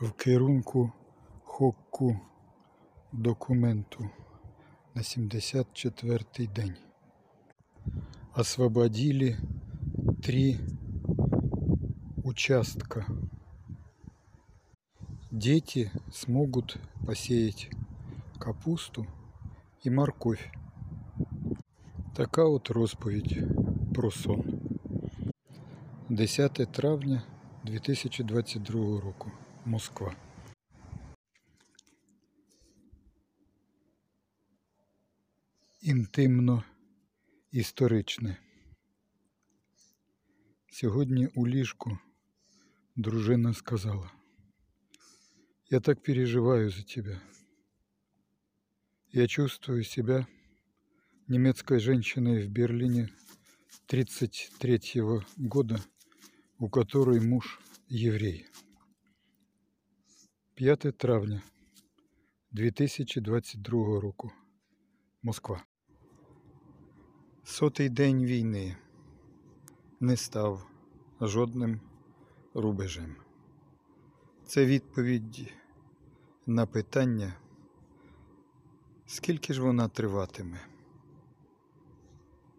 в керунку хокку документу на 74-й день. Освободили три участка. Дети смогут посеять капусту і морковь. Така от розповідь про сон. 10 травня 2022 року. Москва. Інтимно історичне. Сьогодні у ліжку дружина сказала, я так переживаю за тебя. Я чувствую себя немецкой женщиной в Берлине 33 года, у которой муж еврей. 5 травня 2022 року. Москва. Сотий день війни не став жодним рубежем. Це відповідь на питання, скільки ж вона триватиме.